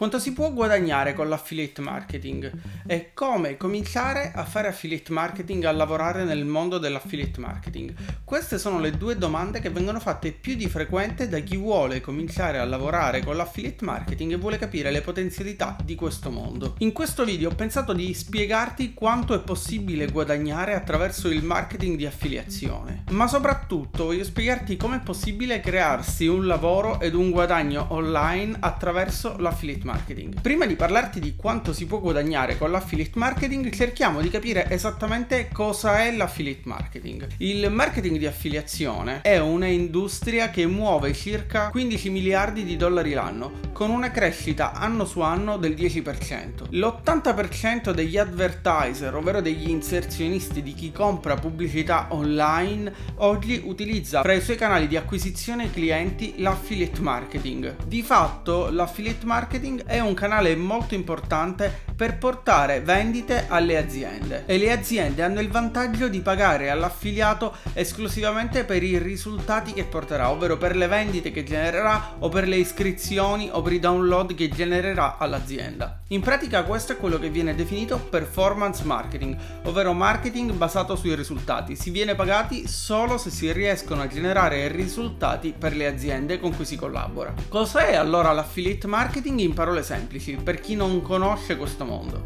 Quanto si può guadagnare con l'affiliate marketing e come cominciare a fare affiliate marketing, a lavorare nel mondo dell'affiliate marketing? Queste sono le due domande che vengono fatte più di frequente da chi vuole cominciare a lavorare con l'affiliate marketing e vuole capire le potenzialità di questo mondo. In questo video ho pensato di spiegarti quanto è possibile guadagnare attraverso il marketing di affiliazione, ma soprattutto voglio spiegarti come è possibile crearsi un lavoro ed un guadagno online attraverso l'affiliate marketing marketing. Prima di parlarti di quanto si può guadagnare con l'affiliate marketing, cerchiamo di capire esattamente cosa è l'affiliate marketing. Il marketing di affiliazione è un'industria che muove circa 15 miliardi di dollari l'anno, con una crescita anno su anno del 10%. L'80% degli advertiser, ovvero degli inserzionisti di chi compra pubblicità online, oggi utilizza fra i suoi canali di acquisizione clienti l'affiliate marketing. Di fatto, l'affiliate marketing è un canale molto importante per portare vendite alle aziende e le aziende hanno il vantaggio di pagare all'affiliato esclusivamente per i risultati che porterà, ovvero per le vendite che genererà o per le iscrizioni o per i download che genererà all'azienda. In pratica questo è quello che viene definito performance marketing, ovvero marketing basato sui risultati. Si viene pagati solo se si riescono a generare risultati per le aziende con cui si collabora. Cos'è allora l'affiliate marketing in parole semplici per chi non conosce questo mondo? mundo.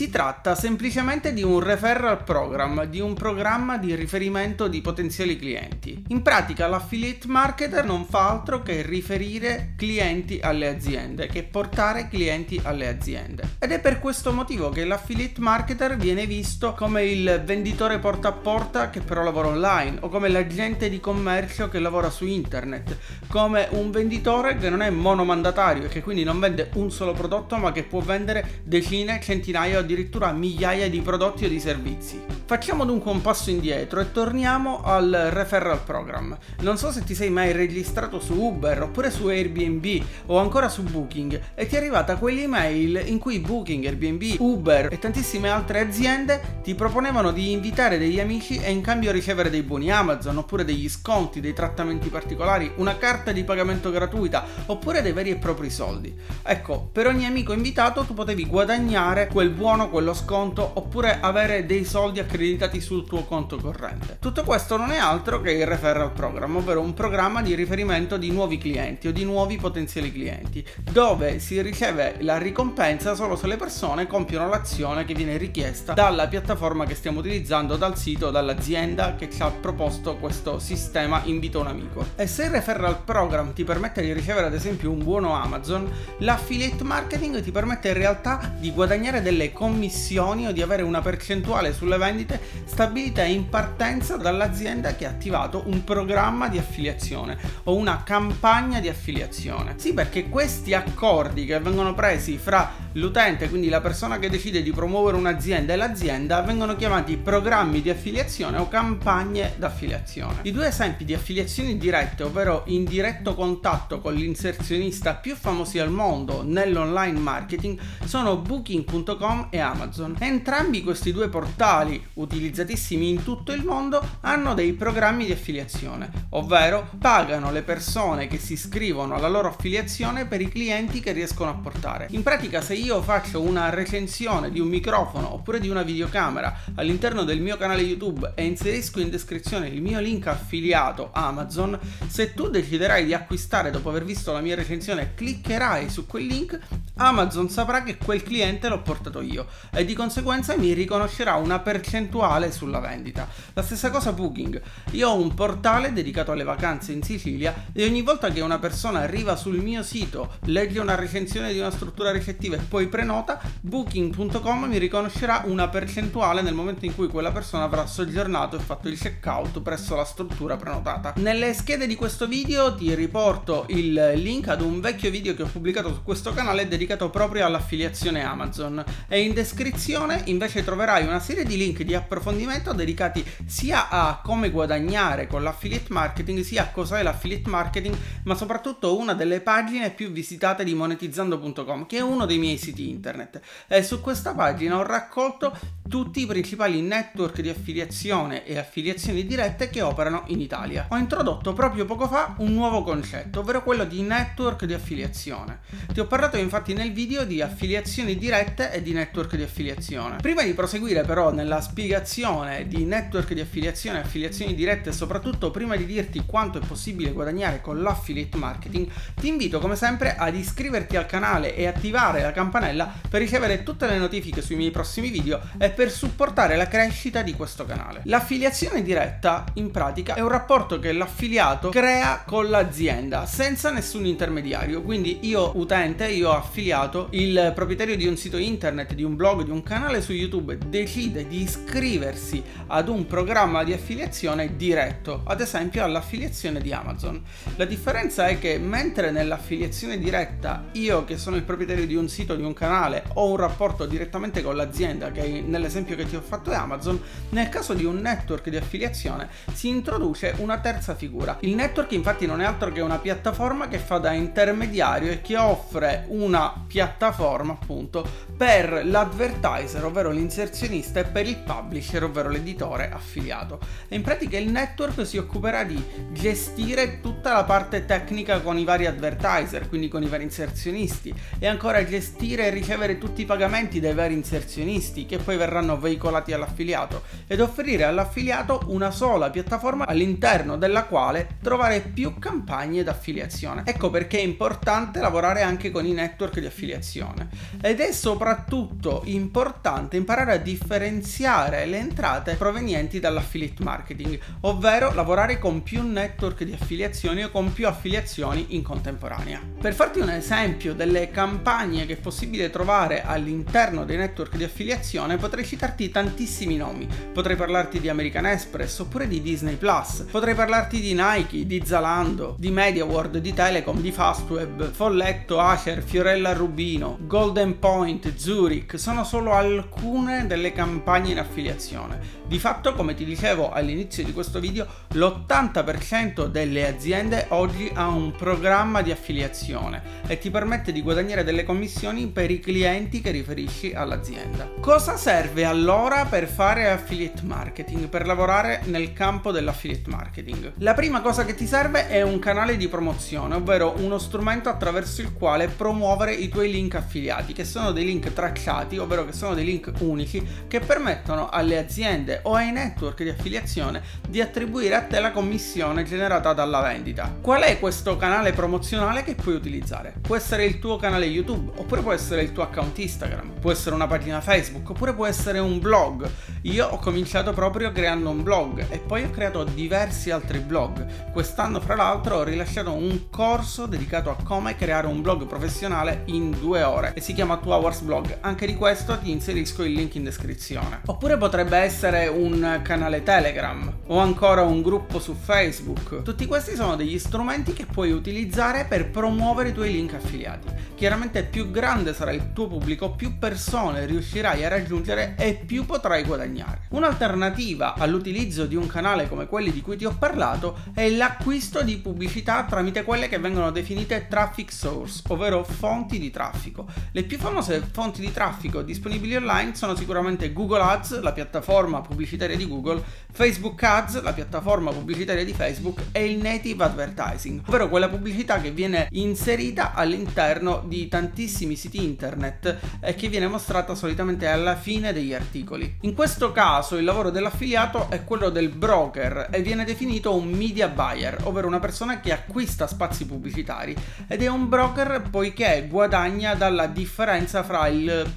Si tratta semplicemente di un referral program, di un programma di riferimento di potenziali clienti. In pratica l'affiliate marketer non fa altro che riferire clienti alle aziende, che portare clienti alle aziende. Ed è per questo motivo che l'affiliate marketer viene visto come il venditore porta a porta che però lavora online o come l'agente di commercio che lavora su internet, come un venditore che non è monomandatario e che quindi non vende un solo prodotto ma che può vendere decine, centinaia o addirittura migliaia di prodotti o di servizi. Facciamo dunque un passo indietro e torniamo al referral program. Non so se ti sei mai registrato su Uber oppure su Airbnb o ancora su Booking e ti è arrivata quell'email in cui Booking, Airbnb, Uber e tantissime altre aziende ti proponevano di invitare degli amici e in cambio ricevere dei buoni Amazon oppure degli sconti, dei trattamenti particolari, una carta di pagamento gratuita oppure dei veri e propri soldi. Ecco, per ogni amico invitato tu potevi guadagnare quel buono buono, quello sconto oppure avere dei soldi accreditati sul tuo conto corrente. Tutto questo non è altro che il referral program, ovvero un programma di riferimento di nuovi clienti o di nuovi potenziali clienti, dove si riceve la ricompensa solo se le persone compiono l'azione che viene richiesta dalla piattaforma che stiamo utilizzando, dal sito, dall'azienda che ci ha proposto questo sistema invito un amico. E se il referral program ti permette di ricevere ad esempio un buono Amazon, l'affiliate marketing ti permette in realtà di guadagnare delle commissioni commissioni o di avere una percentuale sulle vendite stabilita in partenza dall'azienda che ha attivato un programma di affiliazione o una campagna di affiliazione. Sì, perché questi accordi che vengono presi fra l'utente, quindi la persona che decide di promuovere un'azienda e l'azienda, vengono chiamati programmi di affiliazione o campagne d'affiliazione. I due esempi di affiliazioni dirette, ovvero in diretto contatto con l'inserzionista più famosi al mondo nell'online marketing, sono booking.com e Amazon. Entrambi questi due portali, utilizzatissimi in tutto il mondo, hanno dei programmi di affiliazione, ovvero pagano le persone che si iscrivono alla loro affiliazione per i clienti che riescono a portare. In pratica se io faccio una recensione di un microfono oppure di una videocamera all'interno del mio canale YouTube e inserisco in descrizione il mio link affiliato Amazon, se tu deciderai di acquistare dopo aver visto la mia recensione, cliccherai su quel link, Amazon saprà che quel cliente l'ho portato io e di conseguenza mi riconoscerà una percentuale sulla vendita. La stessa cosa Booking. Io ho un portale dedicato alle vacanze in Sicilia e ogni volta che una persona arriva sul mio sito, legge una recensione di una struttura ricettiva e poi prenota, booking.com mi riconoscerà una percentuale nel momento in cui quella persona avrà soggiornato e fatto il checkout presso la struttura prenotata. Nelle schede di questo video ti riporto il link ad un vecchio video che ho pubblicato su questo canale dedicato proprio all'affiliazione Amazon e in descrizione invece troverai una serie di link di approfondimento dedicati sia a come guadagnare con l'affiliate marketing sia a cos'è l'affiliate marketing ma soprattutto una delle pagine più visitate di monetizzando.com che è uno dei miei siti internet e su questa pagina ho raccolto tutti i principali network di affiliazione e affiliazioni dirette che operano in Italia. Ho introdotto proprio poco fa un nuovo concetto, ovvero quello di network di affiliazione. Ti ho parlato infatti nel video di affiliazioni dirette e di network di affiliazione. Prima di proseguire però nella spiegazione di network di affiliazione affiliazioni dirette e soprattutto prima di dirti quanto è possibile guadagnare con l'affiliate marketing, ti invito come sempre ad iscriverti al canale e attivare la campanella per ricevere tutte le notifiche sui miei prossimi video e per supportare la crescita di questo canale. L'affiliazione diretta in pratica è un rapporto che l'affiliato crea con l'azienda senza nessun intermediario, quindi io utente, io affiliato, il proprietario di un sito internet, di un blog, di un canale su YouTube decide di iscriversi ad un programma di affiliazione diretto, ad esempio all'affiliazione di Amazon. La differenza è che mentre nell'affiliazione diretta io che sono il proprietario di un sito, di un canale, ho un rapporto direttamente con l'azienda che nelle l'esempio che ti ho fatto è Amazon, nel caso di un network di affiliazione si introduce una terza figura. Il network infatti non è altro che una piattaforma che fa da intermediario e che offre una piattaforma appunto per l'advertiser, ovvero l'inserzionista e per il publisher, ovvero l'editore affiliato. E in pratica il network si occuperà di gestire tutta la parte tecnica con i vari advertiser, quindi con i vari inserzionisti e ancora gestire e ricevere tutti i pagamenti dai vari inserzionisti che poi verranno veicolati all'affiliato ed offrire all'affiliato una sola piattaforma all'interno della quale trovare più campagne d'affiliazione. Ecco perché è importante lavorare anche con i network di affiliazione ed è soprattutto importante imparare a differenziare le entrate provenienti dall'affiliate marketing, ovvero lavorare con più network di affiliazioni o con più affiliazioni in contemporanea. Per farti un esempio delle campagne che è possibile trovare all'interno dei network di affiliazione potrei citarti tantissimi nomi. Potrei parlarti di American Express oppure di Disney Plus. Potrei parlarti di Nike, di Zalando, di MediaWorld, di Telecom, di Fastweb, Folletto, Acer, Fiorella Rubino, Golden Point, Zurich. Sono solo alcune delle campagne in affiliazione. Di fatto, come ti dicevo all'inizio di questo video, l'80% delle aziende oggi ha un programma di affiliazione e ti permette di guadagnare delle commissioni per i clienti che riferisci all'azienda. Cosa serve allora per fare affiliate marketing, per lavorare nel campo dell'affiliate marketing? La prima cosa che ti serve è un canale di promozione, ovvero uno strumento attraverso il quale promuovere i tuoi link affiliati, che sono dei link tracciati, ovvero che sono dei link unici che permettono alle aziende o ai network di affiliazione di attribuire a te la commissione generata dalla vendita. Qual è questo canale promozionale che puoi utilizzare? Può essere il tuo canale YouTube, oppure può essere il tuo account Instagram, può essere una pagina Facebook, oppure può essere un blog. Io ho cominciato proprio creando un blog e poi ho creato diversi altri blog. Quest'anno, fra l'altro, ho rilasciato un corso dedicato a come creare un blog professionale in due ore e si chiama 2 Hours Blog. Anche di questo ti inserisco il link in descrizione. Oppure potrebbe essere un canale Telegram o ancora un gruppo su Facebook. Tutti questi sono degli strumenti che puoi utilizzare per promuovere i tuoi link affiliati. Chiaramente più grande sarà il tuo pubblico, più persone riuscirai a raggiungere e più potrai guadagnare. Un'alternativa all'utilizzo di un canale come quelli di cui ti ho parlato è l'acquisto di pubblicità tramite quelle che vengono definite traffic source, ovvero fonti di traffico. Le più famose fonti di traffico disponibili online sono sicuramente Google Ads, la piattaforma pubblicitaria di Google, Facebook Ads, la piattaforma pubblicitaria di Facebook e il native advertising, ovvero quella pubblicità che viene inserita all'interno di tantissimi siti internet e che viene mostrata solitamente alla fine degli articoli. In questo caso il lavoro dell'affiliato è quello del broker e viene definito un media buyer, ovvero una persona che acquista spazi pubblicitari ed è un broker poiché guadagna dalla differenza fra il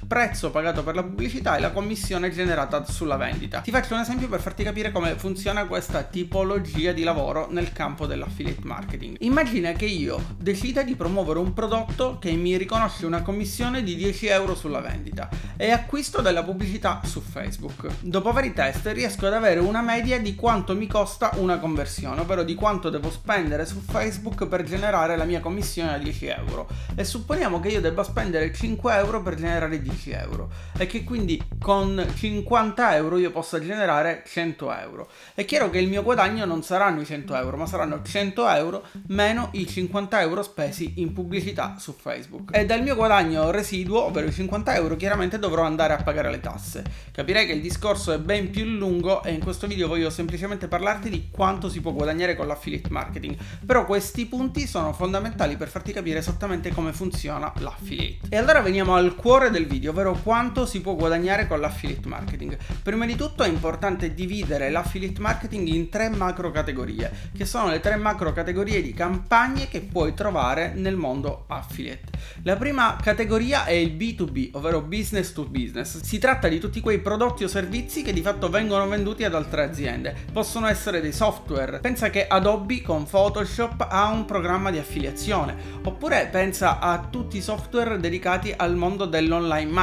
pagato per la pubblicità e la commissione generata sulla vendita. Ti faccio un esempio per farti capire come funziona questa tipologia di lavoro nel campo dell'affiliate marketing. Immagina che io decida di promuovere un prodotto che mi riconosce una commissione di 10 euro sulla vendita e acquisto della pubblicità su Facebook. Dopo vari test riesco ad avere una media di quanto mi costa una conversione, ovvero di quanto devo spendere su Facebook per generare la mia commissione a 10 euro. E supponiamo che io debba spendere 5 euro per generare 10 euro e che quindi con 50 euro io possa generare 100 euro. È chiaro che il mio guadagno non saranno i 100 euro, ma saranno 100 euro meno i 50 euro spesi in pubblicità su Facebook. E dal mio guadagno residuo, ovvero i 50 euro, chiaramente dovrò andare a pagare le tasse. Capirei che il discorso è ben più lungo e in questo video voglio semplicemente parlarti di quanto si può guadagnare con l'affiliate marketing. Però questi punti sono fondamentali per farti capire esattamente come funziona l'affiliate. E allora veniamo al cuore del video, ovvero quanto si può guadagnare con l'affiliate marketing. Prima di tutto è importante dividere l'affiliate marketing in tre macro categorie, che sono le tre macro categorie di campagne che puoi trovare nel mondo affiliate. La prima categoria è il B2B, ovvero business to business. Si tratta di tutti quei prodotti o servizi che di fatto vengono venduti ad altre aziende. Possono essere dei software. Pensa che Adobe con Photoshop ha un programma di affiliazione, oppure pensa a tutti i software dedicati al mondo dell'online marketing.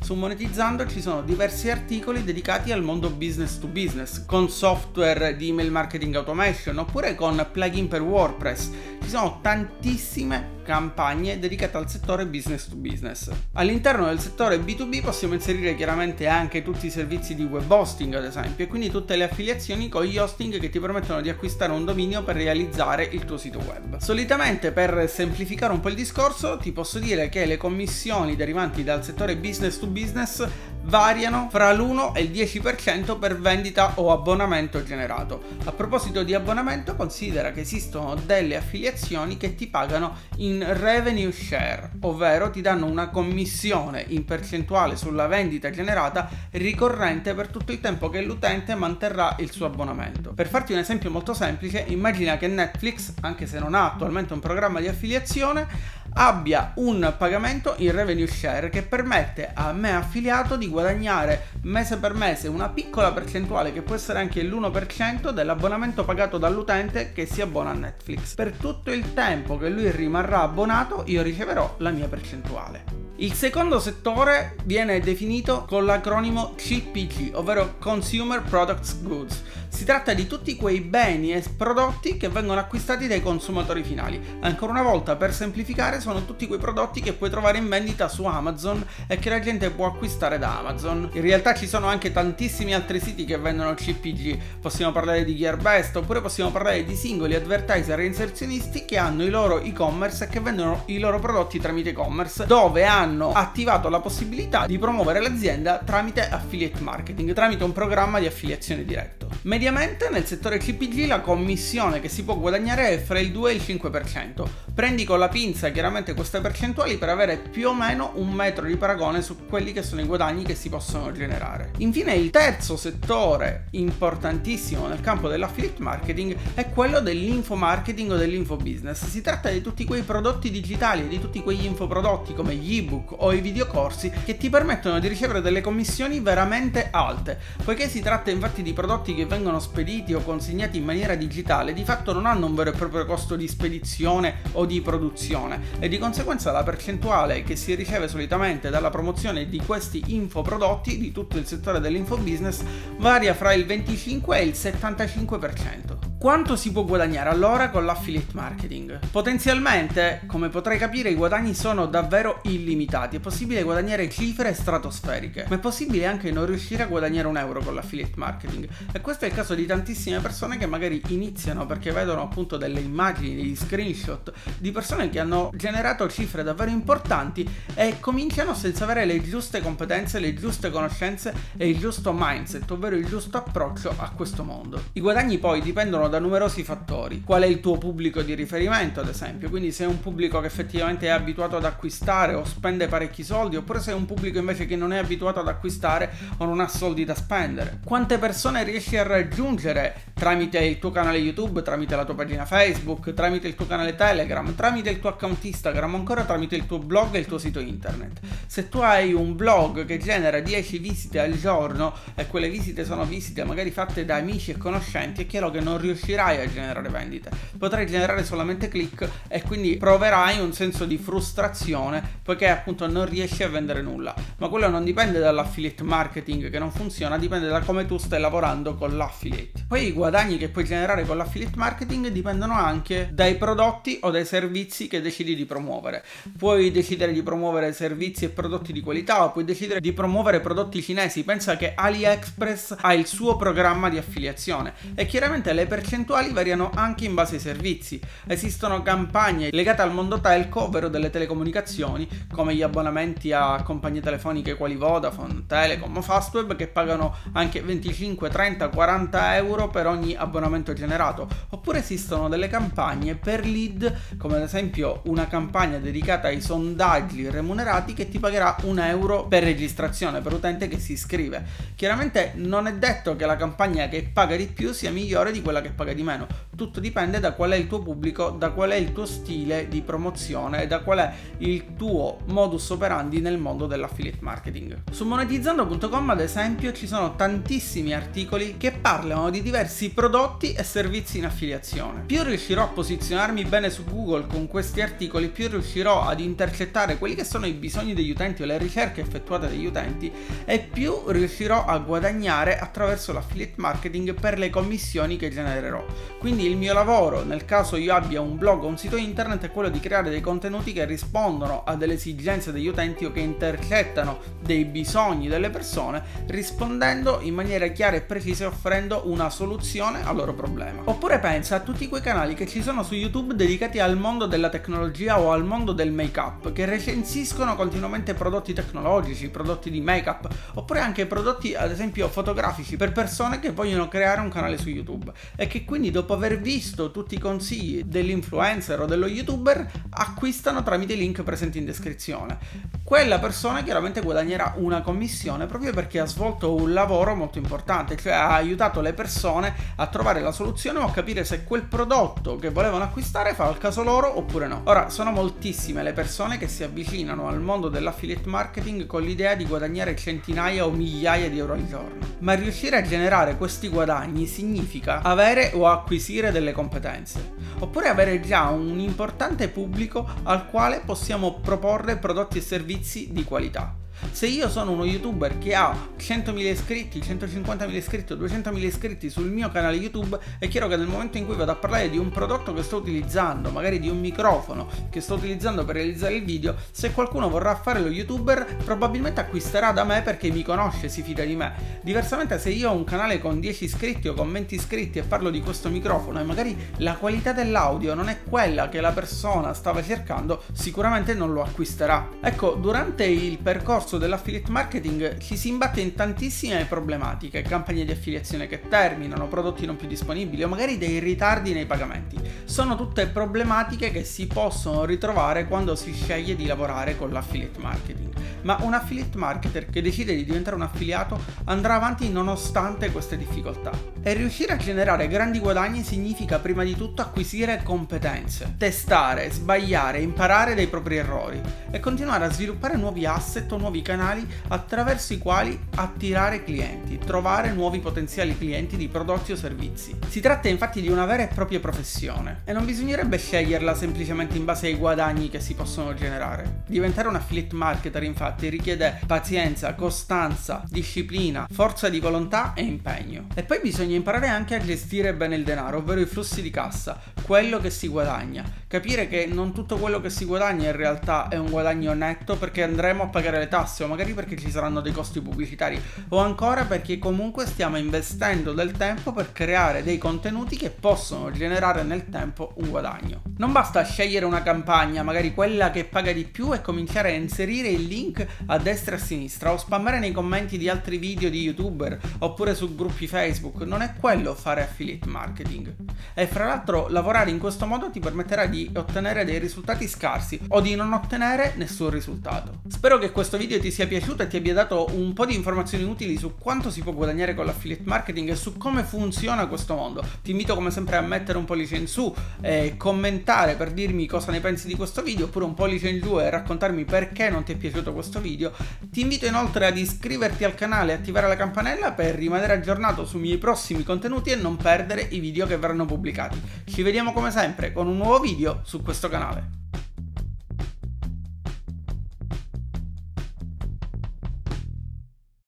Su Monetizzando ci sono diversi articoli dedicati al mondo business to business, con software di email marketing automation oppure con plugin per WordPress. Ci sono tantissime campagne dedicate al settore business to business. All'interno del settore B2B possiamo inserire chiaramente anche tutti i servizi di web hosting ad esempio e quindi tutte le affiliazioni con gli hosting che ti permettono di acquistare un dominio per realizzare il tuo sito web. Solitamente per semplificare un po' il discorso ti posso dire che le commissioni derivanti dal settore business to business variano fra l'1 e il 10% per vendita o abbonamento generato. A proposito di abbonamento, considera che esistono delle affiliazioni che ti pagano in revenue share, ovvero ti danno una commissione in percentuale sulla vendita generata ricorrente per tutto il tempo che l'utente manterrà il suo abbonamento. Per farti un esempio molto semplice, immagina che Netflix, anche se non ha attualmente un programma di affiliazione, abbia un pagamento in revenue share che permette a me affiliato di guadagnare mese per mese una piccola percentuale che può essere anche l'1% dell'abbonamento pagato dall'utente che si abbona a Netflix. Per tutto il tempo che lui rimarrà abbonato io riceverò la mia percentuale. Il secondo settore viene definito con l'acronimo CPG, ovvero Consumer Products Goods. Si tratta di tutti quei beni e prodotti che vengono acquistati dai consumatori finali. Ancora una volta, per semplificare, sono tutti quei prodotti che puoi trovare in vendita su Amazon e che la gente può acquistare da Amazon. In realtà ci sono anche tantissimi altri siti che vendono CPG. Possiamo parlare di Gearbest oppure possiamo parlare di singoli advertiser e inserzionisti che hanno i loro e-commerce e che vendono i loro prodotti tramite e-commerce, dove hanno attivato la possibilità di promuovere l'azienda tramite affiliate marketing, tramite un programma di affiliazione diretto. Mediamente nel settore CPG la commissione che si può guadagnare è fra il 2 e il 5%. Prendi con la pinza chiaramente queste percentuali per avere più o meno un metro di paragone su quelli che sono i guadagni che si possono generare. Infine il terzo settore importantissimo nel campo dell'affiliate marketing è quello dell'info marketing o dell'info business. Si tratta di tutti quei prodotti digitali e di tutti quegli infoprodotti come gli ebook o i videocorsi che ti permettono di ricevere delle commissioni veramente alte, poiché si tratta infatti di prodotti che vengono spediti o consegnati in maniera digitale di fatto non hanno un vero e proprio costo di spedizione o di produzione e di conseguenza la percentuale che si riceve solitamente dalla promozione di questi infoprodotti di tutto il settore dell'infobusiness varia fra il 25 e il 75%. Quanto si può guadagnare allora con l'affiliate marketing? Potenzialmente, come potrai capire, i guadagni sono davvero illimitati. È possibile guadagnare cifre stratosferiche, ma è possibile anche non riuscire a guadagnare un euro con l'affiliate marketing. E questo è il caso di tantissime persone che magari iniziano perché vedono appunto delle immagini, degli screenshot di persone che hanno generato cifre davvero importanti e cominciano senza avere le giuste competenze, le giuste conoscenze e il giusto mindset, ovvero il giusto approccio a questo mondo. I guadagni poi dipendono da numerosi fattori. Qual è il tuo pubblico di riferimento, ad esempio? Quindi sei un pubblico che effettivamente è abituato ad acquistare o spende parecchi soldi, oppure sei un pubblico invece che non è abituato ad acquistare o non ha soldi da spendere. Quante persone riesci a raggiungere tramite il tuo canale YouTube, tramite la tua pagina Facebook, tramite il tuo canale Telegram, tramite il tuo account Instagram, ancora tramite il tuo blog e il tuo sito internet. Se tu hai un blog che genera 10 visite al giorno e quelle visite sono visite magari fatte da amici e conoscenti, è chiaro che non riuscirai a generare vendite. Potrai generare solamente click e quindi proverai un senso di frustrazione poiché appunto non riesci a vendere nulla. Ma quello non dipende dall'affiliate marketing che non funziona, dipende da come tu stai lavorando con l'affiliate. Poi i guadagni che puoi generare con l'affiliate marketing dipendono anche dai prodotti o dai servizi che decidi di promuovere. Puoi decidere di promuovere servizi e prodotti di qualità o puoi decidere di promuovere prodotti cinesi. Pensa che AliExpress ha il suo programma di affiliazione e chiaramente le percentuali variano anche in base ai servizi. Esistono campagne legate al mondo telco, ovvero delle telecomunicazioni, come gli abbonamenti a compagnie telefoniche quali Vodafone, Telecom o Fastweb che pagano anche 25, 30, 40 euro per ogni abbonamento generato. Oppure esistono delle campagne per lead, come ad esempio una campagna dedicata ai sondaggi remunerati che ti pagherà un euro per registrazione per utente che si iscrive. Chiaramente non è detto che la campagna che paga di più sia migliore di quella che paga di meno. Tutto dipende da qual è il tuo pubblico, da qual è il tuo stile di promozione e da qual è il tuo modus operandi nel mondo dell'affiliate marketing. Su monetizzando.com ad esempio ci sono tantissimi articoli che parlano di diversi prodotti e servizi in affiliazione. Più riuscirò a posizionarmi bene su Google con questi articoli, più riuscirò ad intercettare quelli che sono i bisogni degli utenti o le ricerche effettuate dagli utenti e più riuscirò a guadagnare attraverso l'affiliate marketing per le commissioni che genererò. Quindi il mio lavoro, nel caso io abbia un blog o un sito internet, è quello di creare dei contenuti che rispondono a delle esigenze degli utenti o che intercettano dei bisogni delle persone, rispondendo in maniera chiara e precisa e offrendo una soluzione al loro problema. Oppure pensa a tutti quei canali che ci sono su YouTube dedicati al mondo della tecnologia o al mondo del make-up, che recensiscono continuamente prodotti tecnologici, prodotti di make-up, oppure anche prodotti ad esempio fotografici per persone che vogliono creare un canale su YouTube e che quindi dopo aver visto tutti i consigli dell'influencer o dello youtuber acquistano tramite i link presenti in descrizione. Quella persona chiaramente guadagnerà una commissione proprio perché ha svolto un lavoro molto importante, cioè ha aiutato le persone a trovare la soluzione o a capire se quel prodotto che volevano acquistare fa il caso loro oppure no. Ora, sono moltissime le persone che si avvicinano al mondo dell'affiliate marketing con l'idea di guadagnare centinaia o migliaia di euro al giorno. Ma riuscire a generare questi guadagni significa avere o acquisire delle competenze, oppure avere già un importante pubblico al quale possiamo proporre prodotti e servizi di qualità. Se io sono uno youtuber che ha 100.000 iscritti, 150.000 iscritti o 200.000 iscritti sul mio canale YouTube, è chiaro che nel momento in cui vado a parlare di un prodotto che sto utilizzando, magari di un microfono che sto utilizzando per realizzare il video, se qualcuno vorrà fare lo youtuber, probabilmente acquisterà da me perché mi conosce, si fida di me. Diversamente se io ho un canale con 10 iscritti o con 20 iscritti e parlo di questo microfono e magari la qualità dell'audio non è quella che la persona stava cercando, sicuramente non lo acquisterà. Ecco, durante il percorso percorso dell'affiliate marketing ci si imbatte in tantissime problematiche, campagne di affiliazione che terminano, prodotti non più disponibili o magari dei ritardi nei pagamenti. Sono tutte problematiche che si possono ritrovare quando si sceglie di lavorare con l'affiliate marketing. Ma un affiliate marketer che decide di diventare un affiliato andrà avanti nonostante queste difficoltà. E riuscire a generare grandi guadagni significa prima di tutto acquisire competenze, testare, sbagliare, imparare dai propri errori e continuare a sviluppare nuovi asset o nuovi nuovi canali attraverso i quali attirare clienti, trovare nuovi potenziali clienti di prodotti o servizi. Si tratta infatti di una vera e propria professione e non bisognerebbe sceglierla semplicemente in base ai guadagni che si possono generare. Diventare un affiliate marketer infatti richiede pazienza, costanza, disciplina, forza di volontà e impegno. E poi bisogna imparare anche a gestire bene il denaro, ovvero i flussi di cassa, quello che si guadagna. Capire che non tutto quello che si guadagna in realtà è un guadagno netto perché andremo a pagare le tasse tasse o magari perché ci saranno dei costi pubblicitari o ancora perché comunque stiamo investendo del tempo per creare dei contenuti che possono generare nel tempo un guadagno. Non basta scegliere una campagna, magari quella che paga di più e cominciare a inserire il link a destra e a sinistra o spammare nei commenti di altri video di youtuber oppure su gruppi Facebook, non è quello fare affiliate marketing. E fra l'altro lavorare in questo modo ti permetterà di ottenere dei risultati scarsi o di non ottenere nessun risultato. Spero che questo ti sia piaciuto e ti abbia dato un po' di informazioni utili su quanto si può guadagnare con l'affiliate marketing e su come funziona questo mondo. Ti invito come sempre a mettere un pollice in su e commentare per dirmi cosa ne pensi di questo video oppure un pollice in giù e raccontarmi perché non ti è piaciuto questo video. Ti invito inoltre ad iscriverti al canale e attivare la campanella per rimanere aggiornato sui miei prossimi contenuti e non perdere i video che verranno pubblicati. Ci vediamo come sempre con un nuovo video su questo canale.